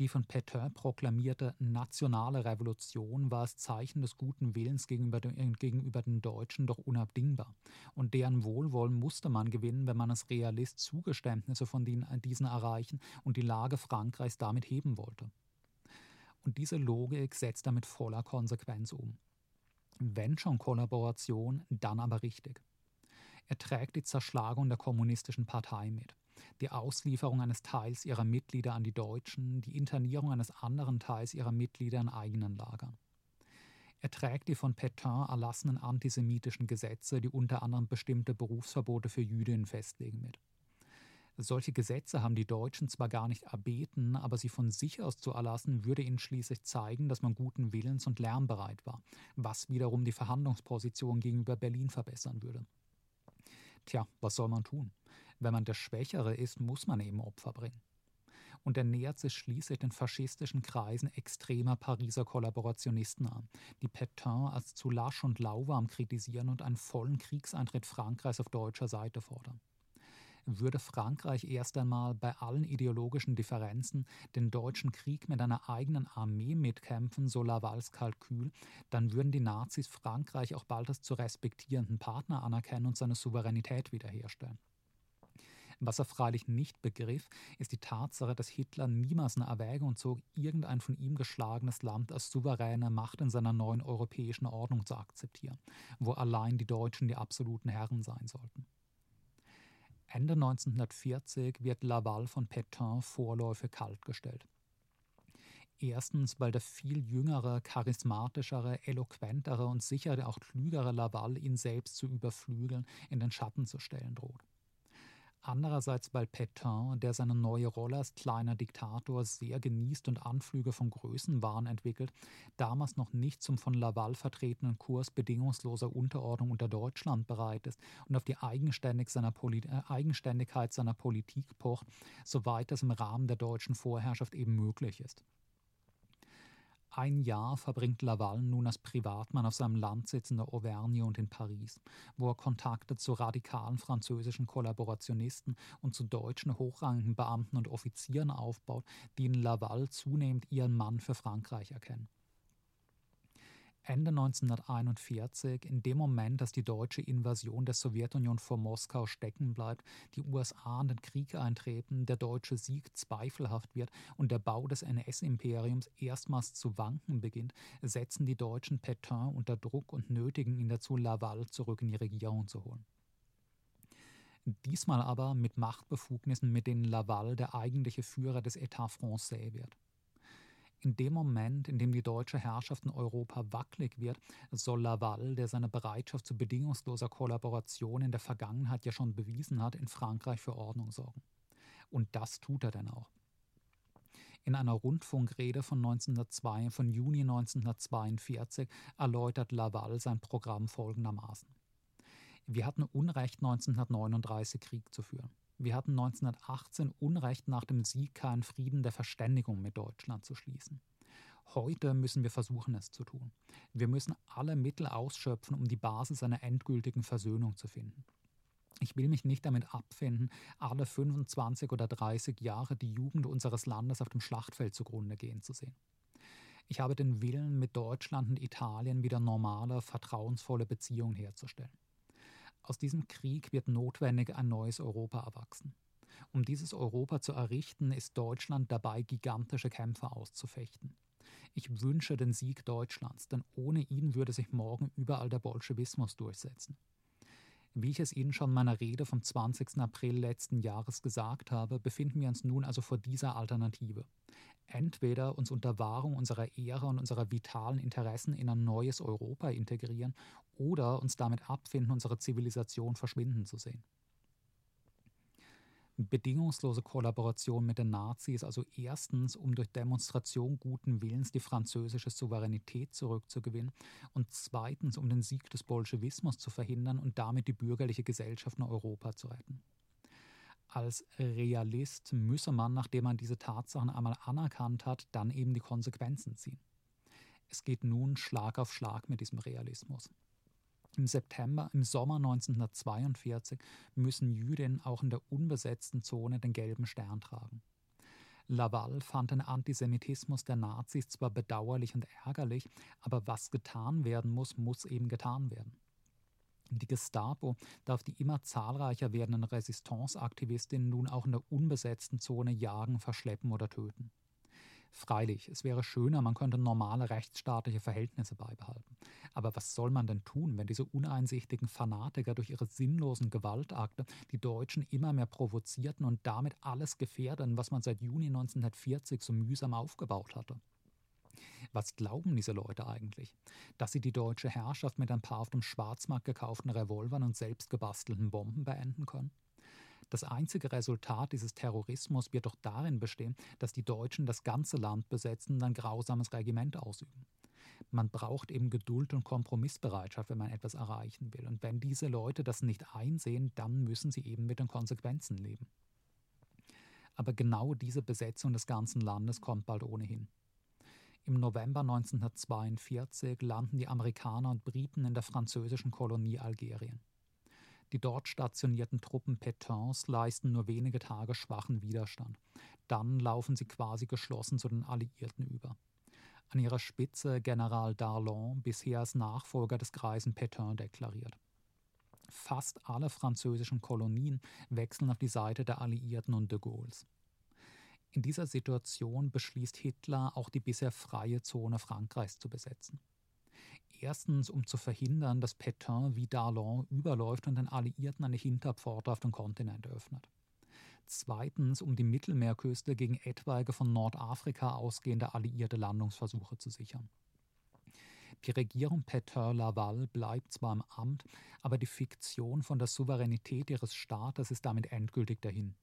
Die von Pétain proklamierte nationale Revolution war als Zeichen des guten Willens gegenüber den, gegenüber den Deutschen doch unabdingbar. Und deren Wohlwollen musste man gewinnen, wenn man als Realist Zugeständnisse von diesen erreichen und die Lage Frankreichs damit heben wollte. Und diese Logik setzt er mit voller Konsequenz um. Wenn schon Kollaboration, dann aber richtig. Er trägt die Zerschlagung der kommunistischen Partei mit, die Auslieferung eines Teils ihrer Mitglieder an die Deutschen, die Internierung eines anderen Teils ihrer Mitglieder in eigenen Lagern. Er trägt die von Pétain erlassenen antisemitischen Gesetze, die unter anderem bestimmte Berufsverbote für Jüdinnen festlegen, mit. Solche Gesetze haben die Deutschen zwar gar nicht erbeten, aber sie von sich aus zu erlassen, würde ihnen schließlich zeigen, dass man guten Willens und lernbereit war, was wiederum die Verhandlungsposition gegenüber Berlin verbessern würde. Tja, was soll man tun? Wenn man der Schwächere ist, muss man eben Opfer bringen. Und er nähert sich schließlich den faschistischen Kreisen extremer Pariser Kollaborationisten an, die Pétain als zu lasch und lauwarm kritisieren und einen vollen Kriegseintritt Frankreichs auf deutscher Seite fordern würde Frankreich erst einmal bei allen ideologischen Differenzen den deutschen Krieg mit einer eigenen Armee mitkämpfen, so Lavals Kalkül, dann würden die Nazis Frankreich auch bald als zu respektierenden Partner anerkennen und seine Souveränität wiederherstellen. Was er freilich nicht begriff, ist die Tatsache, dass Hitler niemals eine Erwägung zog, irgendein von ihm geschlagenes Land als souveräne Macht in seiner neuen europäischen Ordnung zu akzeptieren, wo allein die Deutschen die absoluten Herren sein sollten. Ende 1940 wird Laval von Pétain Vorläufe kaltgestellt. Erstens, weil der viel jüngere, charismatischere, eloquentere und sicher auch klügere Laval ihn selbst zu überflügeln, in den Schatten zu stellen droht. Andererseits, weil Pétain, der seine neue Rolle als kleiner Diktator sehr genießt und Anflüge von Größenwahn entwickelt, damals noch nicht zum von Laval vertretenen Kurs bedingungsloser Unterordnung unter Deutschland bereit ist und auf die Eigenständig seiner äh, Eigenständigkeit seiner Politik pocht, soweit das im Rahmen der deutschen Vorherrschaft eben möglich ist. Ein Jahr verbringt Laval nun als Privatmann auf seinem Landsitz in der Auvergne und in Paris, wo er Kontakte zu radikalen französischen Kollaborationisten und zu deutschen hochrangigen Beamten und Offizieren aufbaut, die in Laval zunehmend ihren Mann für Frankreich erkennen. Ende 1941, in dem Moment, dass die deutsche Invasion der Sowjetunion vor Moskau stecken bleibt, die USA in den Krieg eintreten, der deutsche Sieg zweifelhaft wird und der Bau des NS-Imperiums erstmals zu wanken beginnt, setzen die Deutschen Pétain unter Druck und nötigen ihn dazu, Laval zurück in die Regierung zu holen. Diesmal aber mit Machtbefugnissen, mit denen Laval der eigentliche Führer des État français wird. In dem Moment, in dem die deutsche Herrschaft in Europa wackelig wird, soll Laval, der seine Bereitschaft zu bedingungsloser Kollaboration in der Vergangenheit ja schon bewiesen hat, in Frankreich für Ordnung sorgen. Und das tut er dann auch. In einer Rundfunkrede von, 1902, von Juni 1942 erläutert Laval sein Programm folgendermaßen. Wir hatten Unrecht, 1939 Krieg zu führen. Wir hatten 1918 Unrecht, nach dem Sieg keinen Frieden der Verständigung mit Deutschland zu schließen. Heute müssen wir versuchen, es zu tun. Wir müssen alle Mittel ausschöpfen, um die Basis einer endgültigen Versöhnung zu finden. Ich will mich nicht damit abfinden, alle 25 oder 30 Jahre die Jugend unseres Landes auf dem Schlachtfeld zugrunde gehen zu sehen. Ich habe den Willen, mit Deutschland und Italien wieder normale, vertrauensvolle Beziehungen herzustellen. Aus diesem Krieg wird notwendig ein neues Europa erwachsen. Um dieses Europa zu errichten, ist Deutschland dabei, gigantische Kämpfe auszufechten. Ich wünsche den Sieg Deutschlands, denn ohne ihn würde sich morgen überall der Bolschewismus durchsetzen. Wie ich es Ihnen schon in meiner Rede vom 20. April letzten Jahres gesagt habe, befinden wir uns nun also vor dieser Alternative. Entweder uns unter Wahrung unserer Ehre und unserer vitalen Interessen in ein neues Europa integrieren oder uns damit abfinden, unsere Zivilisation verschwinden zu sehen. Bedingungslose Kollaboration mit den Nazis, also erstens, um durch Demonstration guten Willens die französische Souveränität zurückzugewinnen und zweitens, um den Sieg des Bolschewismus zu verhindern und damit die bürgerliche Gesellschaft in Europa zu retten. Als Realist müsse man, nachdem man diese Tatsachen einmal anerkannt hat, dann eben die Konsequenzen ziehen. Es geht nun Schlag auf Schlag mit diesem Realismus. Im September, im Sommer 1942 müssen Jüdinnen auch in der unbesetzten Zone den gelben Stern tragen. Laval fand den Antisemitismus der Nazis zwar bedauerlich und ärgerlich, aber was getan werden muss, muss eben getan werden. Die Gestapo darf die immer zahlreicher werdenden Resistance-Aktivistinnen nun auch in der unbesetzten Zone jagen, verschleppen oder töten. Freilich, es wäre schöner, man könnte normale rechtsstaatliche Verhältnisse beibehalten. Aber was soll man denn tun, wenn diese uneinsichtigen Fanatiker durch ihre sinnlosen Gewaltakte die Deutschen immer mehr provozierten und damit alles gefährden, was man seit Juni 1940 so mühsam aufgebaut hatte? Was glauben diese Leute eigentlich? Dass sie die deutsche Herrschaft mit ein paar auf dem Schwarzmarkt gekauften Revolvern und selbst gebastelten Bomben beenden können? Das einzige Resultat dieses Terrorismus wird doch darin bestehen, dass die Deutschen das ganze Land besetzen und ein grausames Regiment ausüben. Man braucht eben Geduld und Kompromissbereitschaft, wenn man etwas erreichen will. Und wenn diese Leute das nicht einsehen, dann müssen sie eben mit den Konsequenzen leben. Aber genau diese Besetzung des ganzen Landes kommt bald ohnehin. Im November 1942 landen die Amerikaner und Briten in der französischen Kolonie Algerien. Die dort stationierten Truppen Pétains leisten nur wenige Tage schwachen Widerstand. Dann laufen sie quasi geschlossen zu den Alliierten über. An ihrer Spitze General Darlan, bisher als Nachfolger des greisen Pétain deklariert. Fast alle französischen Kolonien wechseln auf die Seite der Alliierten und de Gaulles. In dieser Situation beschließt Hitler, auch die bisher freie Zone Frankreichs zu besetzen. Erstens, um zu verhindern, dass Pétain wie Darlan überläuft und den Alliierten eine Hinterpforte auf den Kontinent öffnet. Zweitens, um die Mittelmeerküste gegen etwaige von Nordafrika ausgehende alliierte Landungsversuche zu sichern. Die Regierung Petain-Laval bleibt zwar im Amt, aber die Fiktion von der Souveränität ihres Staates ist damit endgültig dahin.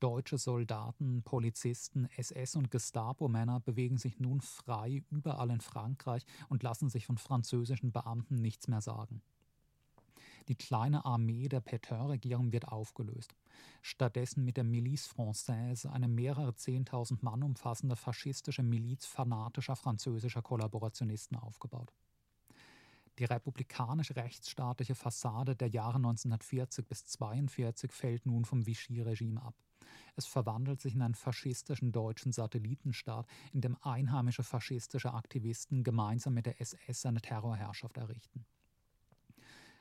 Deutsche Soldaten, Polizisten, SS- und Gestapo-Männer bewegen sich nun frei überall in Frankreich und lassen sich von französischen Beamten nichts mehr sagen. Die kleine Armee der Pétain-Regierung wird aufgelöst. Stattdessen mit der Milice Française, eine mehrere Zehntausend Mann umfassende faschistische Miliz fanatischer französischer Kollaborationisten aufgebaut. Die republikanisch-rechtsstaatliche Fassade der Jahre 1940 bis 1942 fällt nun vom Vichy-Regime ab. Es verwandelt sich in einen faschistischen deutschen Satellitenstaat, in dem einheimische faschistische Aktivisten gemeinsam mit der SS eine Terrorherrschaft errichten.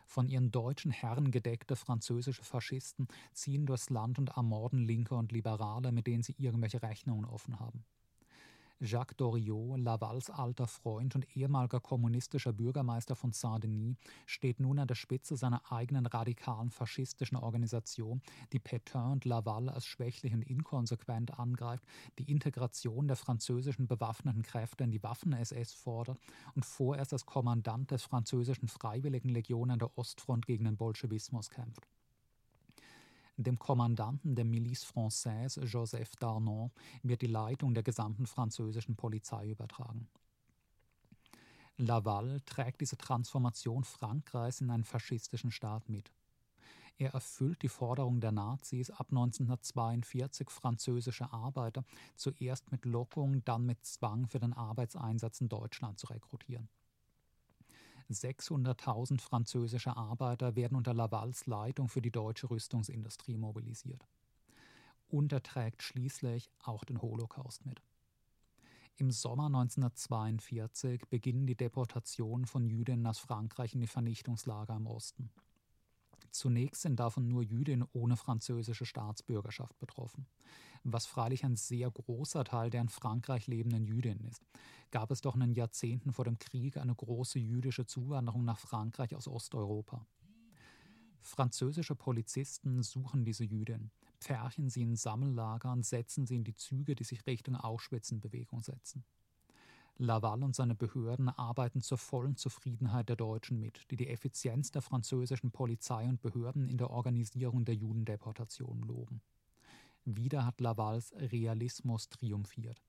Von ihren deutschen Herren gedeckte französische Faschisten ziehen durchs Land und ermorden Linke und Liberale, mit denen sie irgendwelche Rechnungen offen haben. Jacques Doriot, Lavals alter Freund und ehemaliger kommunistischer Bürgermeister von Saint-Denis, steht nun an der Spitze seiner eigenen radikalen faschistischen Organisation, die Pétain und Laval als schwächlich und inkonsequent angreift, die Integration der französischen bewaffneten Kräfte in die Waffen-SS fordert und vorerst als Kommandant des französischen Freiwilligenlegion an der Ostfront gegen den Bolschewismus kämpft. Dem Kommandanten der Milice Française, Joseph Darnon, wird die Leitung der gesamten französischen Polizei übertragen. Laval trägt diese Transformation Frankreichs in einen faschistischen Staat mit. Er erfüllt die Forderung der Nazis, ab 1942 französische Arbeiter zuerst mit Lockung, dann mit Zwang für den Arbeitseinsatz in Deutschland zu rekrutieren. 600.000 französische Arbeiter werden unter Lavals Leitung für die deutsche Rüstungsindustrie mobilisiert. Und er trägt schließlich auch den Holocaust mit. Im Sommer 1942 beginnen die Deportationen von Jüdinnen aus Frankreich in die Vernichtungslager im Osten. Zunächst sind davon nur Jüdinnen ohne französische Staatsbürgerschaft betroffen. Was freilich ein sehr großer Teil der in Frankreich lebenden Jüdinnen ist, gab es doch in den Jahrzehnten vor dem Krieg eine große jüdische Zuwanderung nach Frankreich aus Osteuropa. Französische Polizisten suchen diese Jüdinnen, pferchen sie in Sammellager und setzen sie in die Züge, die sich Richtung Auschwitz setzen. Laval und seine Behörden arbeiten zur vollen Zufriedenheit der Deutschen mit, die die Effizienz der französischen Polizei und Behörden in der Organisierung der Judendeportation loben. Wieder hat Lavals Realismus triumphiert.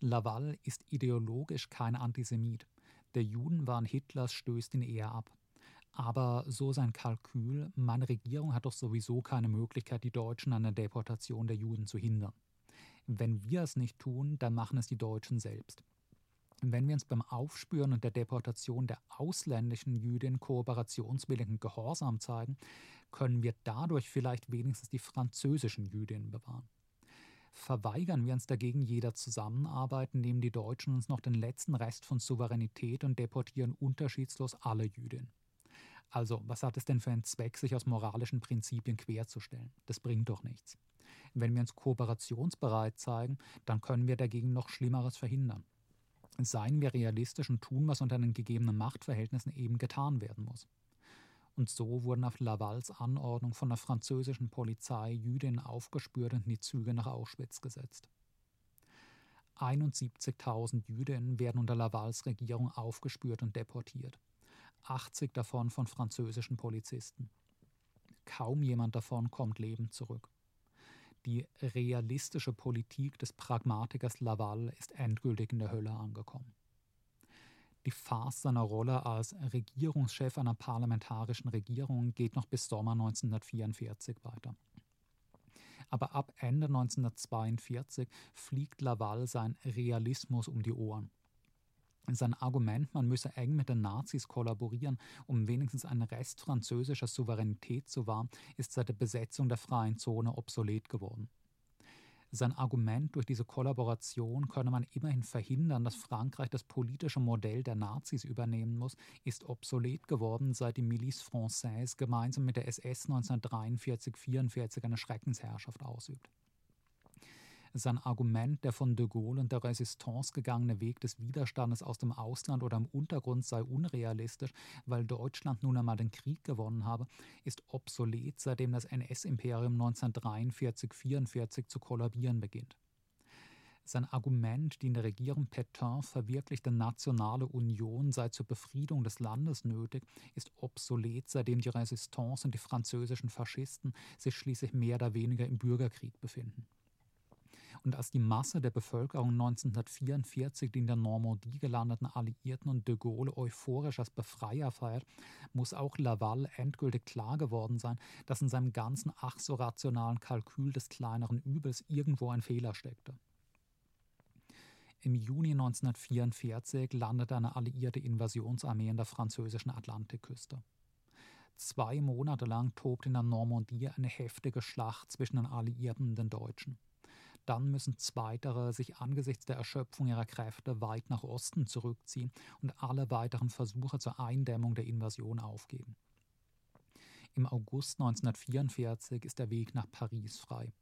Laval ist ideologisch kein Antisemit. Der Judenwahn Hitlers stößt ihn eher ab. Aber so sein Kalkül, meine Regierung hat doch sowieso keine Möglichkeit, die Deutschen an der Deportation der Juden zu hindern. Wenn wir es nicht tun, dann machen es die Deutschen selbst. Wenn wir uns beim Aufspüren und der Deportation der ausländischen Jüdinnen kooperationswilligen Gehorsam zeigen, können wir dadurch vielleicht wenigstens die französischen Jüdinnen bewahren. Verweigern wir uns dagegen jeder Zusammenarbeit, nehmen die Deutschen uns noch den letzten Rest von Souveränität und deportieren unterschiedslos alle Jüdinnen. Also, was hat es denn für einen Zweck, sich aus moralischen Prinzipien querzustellen? Das bringt doch nichts. Wenn wir uns kooperationsbereit zeigen, dann können wir dagegen noch Schlimmeres verhindern. Seien wir realistisch und tun, was unter den gegebenen Machtverhältnissen eben getan werden muss. Und so wurden auf Lavals Anordnung von der französischen Polizei Jüdinnen aufgespürt und in die Züge nach Auschwitz gesetzt. 71.000 Jüdinnen werden unter Lavals Regierung aufgespürt und deportiert. 80 davon von französischen Polizisten. Kaum jemand davon kommt lebend zurück. Die realistische Politik des Pragmatikers Laval ist endgültig in der Hölle angekommen. Die Farce seiner Rolle als Regierungschef einer parlamentarischen Regierung geht noch bis Sommer 1944 weiter. Aber ab Ende 1942 fliegt Laval sein Realismus um die Ohren. Sein Argument, man müsse eng mit den Nazis kollaborieren, um wenigstens einen Rest französischer Souveränität zu wahren, ist seit der Besetzung der freien Zone obsolet geworden. Sein Argument, durch diese Kollaboration könne man immerhin verhindern, dass Frankreich das politische Modell der Nazis übernehmen muss, ist obsolet geworden, seit die Milice Française gemeinsam mit der SS 1943-44 eine Schreckensherrschaft ausübt. Sein Argument, der von de Gaulle und der Resistance gegangene Weg des Widerstandes aus dem Ausland oder im Untergrund sei unrealistisch, weil Deutschland nun einmal den Krieg gewonnen habe, ist obsolet, seitdem das NS-Imperium 1943-44 zu kollabieren beginnt. Sein Argument, die in der Regierung Pétain verwirklichte nationale Union sei zur Befriedung des Landes nötig, ist obsolet, seitdem die Resistance und die französischen Faschisten sich schließlich mehr oder weniger im Bürgerkrieg befinden. Und als die Masse der Bevölkerung 1944 die in der Normandie gelandeten Alliierten und de Gaulle euphorisch als Befreier feiert, muss auch Laval endgültig klar geworden sein, dass in seinem ganzen ach so rationalen Kalkül des kleineren Übels irgendwo ein Fehler steckte. Im Juni 1944 landete eine alliierte Invasionsarmee in der französischen Atlantikküste. Zwei Monate lang tobte in der Normandie eine heftige Schlacht zwischen den Alliierten und den Deutschen. Dann müssen Zweitere sich angesichts der Erschöpfung ihrer Kräfte weit nach Osten zurückziehen und alle weiteren Versuche zur Eindämmung der Invasion aufgeben. Im August 1944 ist der Weg nach Paris frei.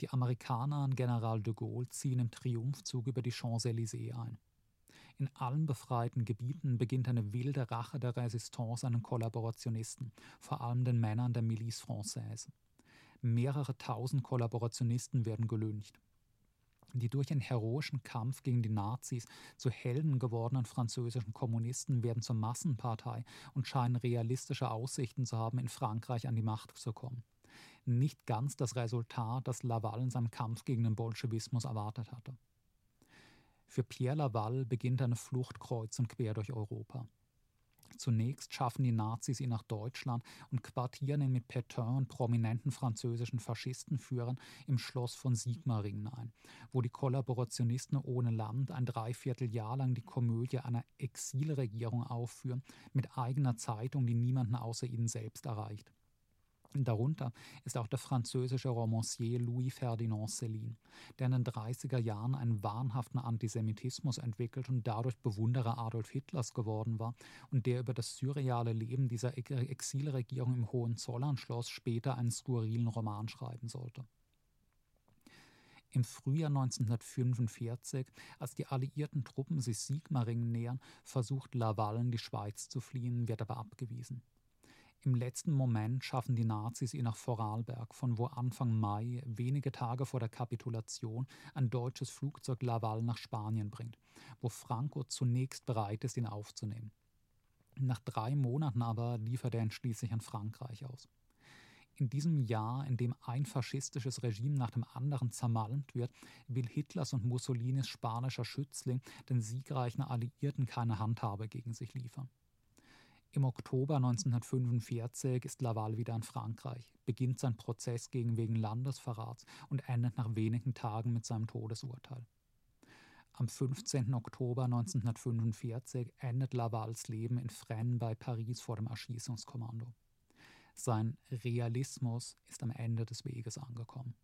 Die Amerikaner und General de Gaulle ziehen im Triumphzug über die Champs-Élysées ein. In allen befreiten Gebieten beginnt eine wilde Rache der Resistance an den Kollaborationisten, vor allem den Männern der Milice Française. Mehrere tausend Kollaborationisten werden gelüncht. Die durch einen heroischen Kampf gegen die Nazis zu Helden gewordenen französischen Kommunisten werden zur Massenpartei und scheinen realistische Aussichten zu haben, in Frankreich an die Macht zu kommen nicht ganz das Resultat, das Laval in seinem Kampf gegen den Bolschewismus erwartet hatte. Für Pierre Laval beginnt eine Flucht kreuz und quer durch Europa. Zunächst schaffen die Nazis ihn nach Deutschland und quartieren ihn mit Pétain und prominenten französischen Faschistenführern im Schloss von Sigmaringen ein, wo die Kollaborationisten ohne Land ein Dreivierteljahr lang die Komödie einer Exilregierung aufführen, mit eigener Zeitung, die niemanden außer ihnen selbst erreicht. Darunter ist auch der französische Romancier Louis Ferdinand Céline, der in den 30er Jahren einen wahnhaften Antisemitismus entwickelt und dadurch Bewunderer Adolf Hitlers geworden war und der über das surreale Leben dieser Exilregierung im Hohenzollern-Schloss später einen skurrilen Roman schreiben sollte. Im Frühjahr 1945, als die alliierten Truppen sich Sigmaringen nähern, versucht Laval in die Schweiz zu fliehen, wird aber abgewiesen. Im letzten Moment schaffen die Nazis ihn nach Vorarlberg, von wo Anfang Mai, wenige Tage vor der Kapitulation, ein deutsches Flugzeug Laval nach Spanien bringt, wo Franco zunächst bereit ist, ihn aufzunehmen. Nach drei Monaten aber liefert er ihn schließlich an Frankreich aus. In diesem Jahr, in dem ein faschistisches Regime nach dem anderen zermalmt wird, will Hitlers und Mussolinis spanischer Schützling den siegreichen Alliierten keine Handhabe gegen sich liefern. Im Oktober 1945 ist Laval wieder in Frankreich, beginnt sein Prozess gegen wegen Landesverrats und endet nach wenigen Tagen mit seinem Todesurteil. Am 15. Oktober 1945 endet Lavals Leben in Fresnes bei Paris vor dem Erschießungskommando. Sein Realismus ist am Ende des Weges angekommen.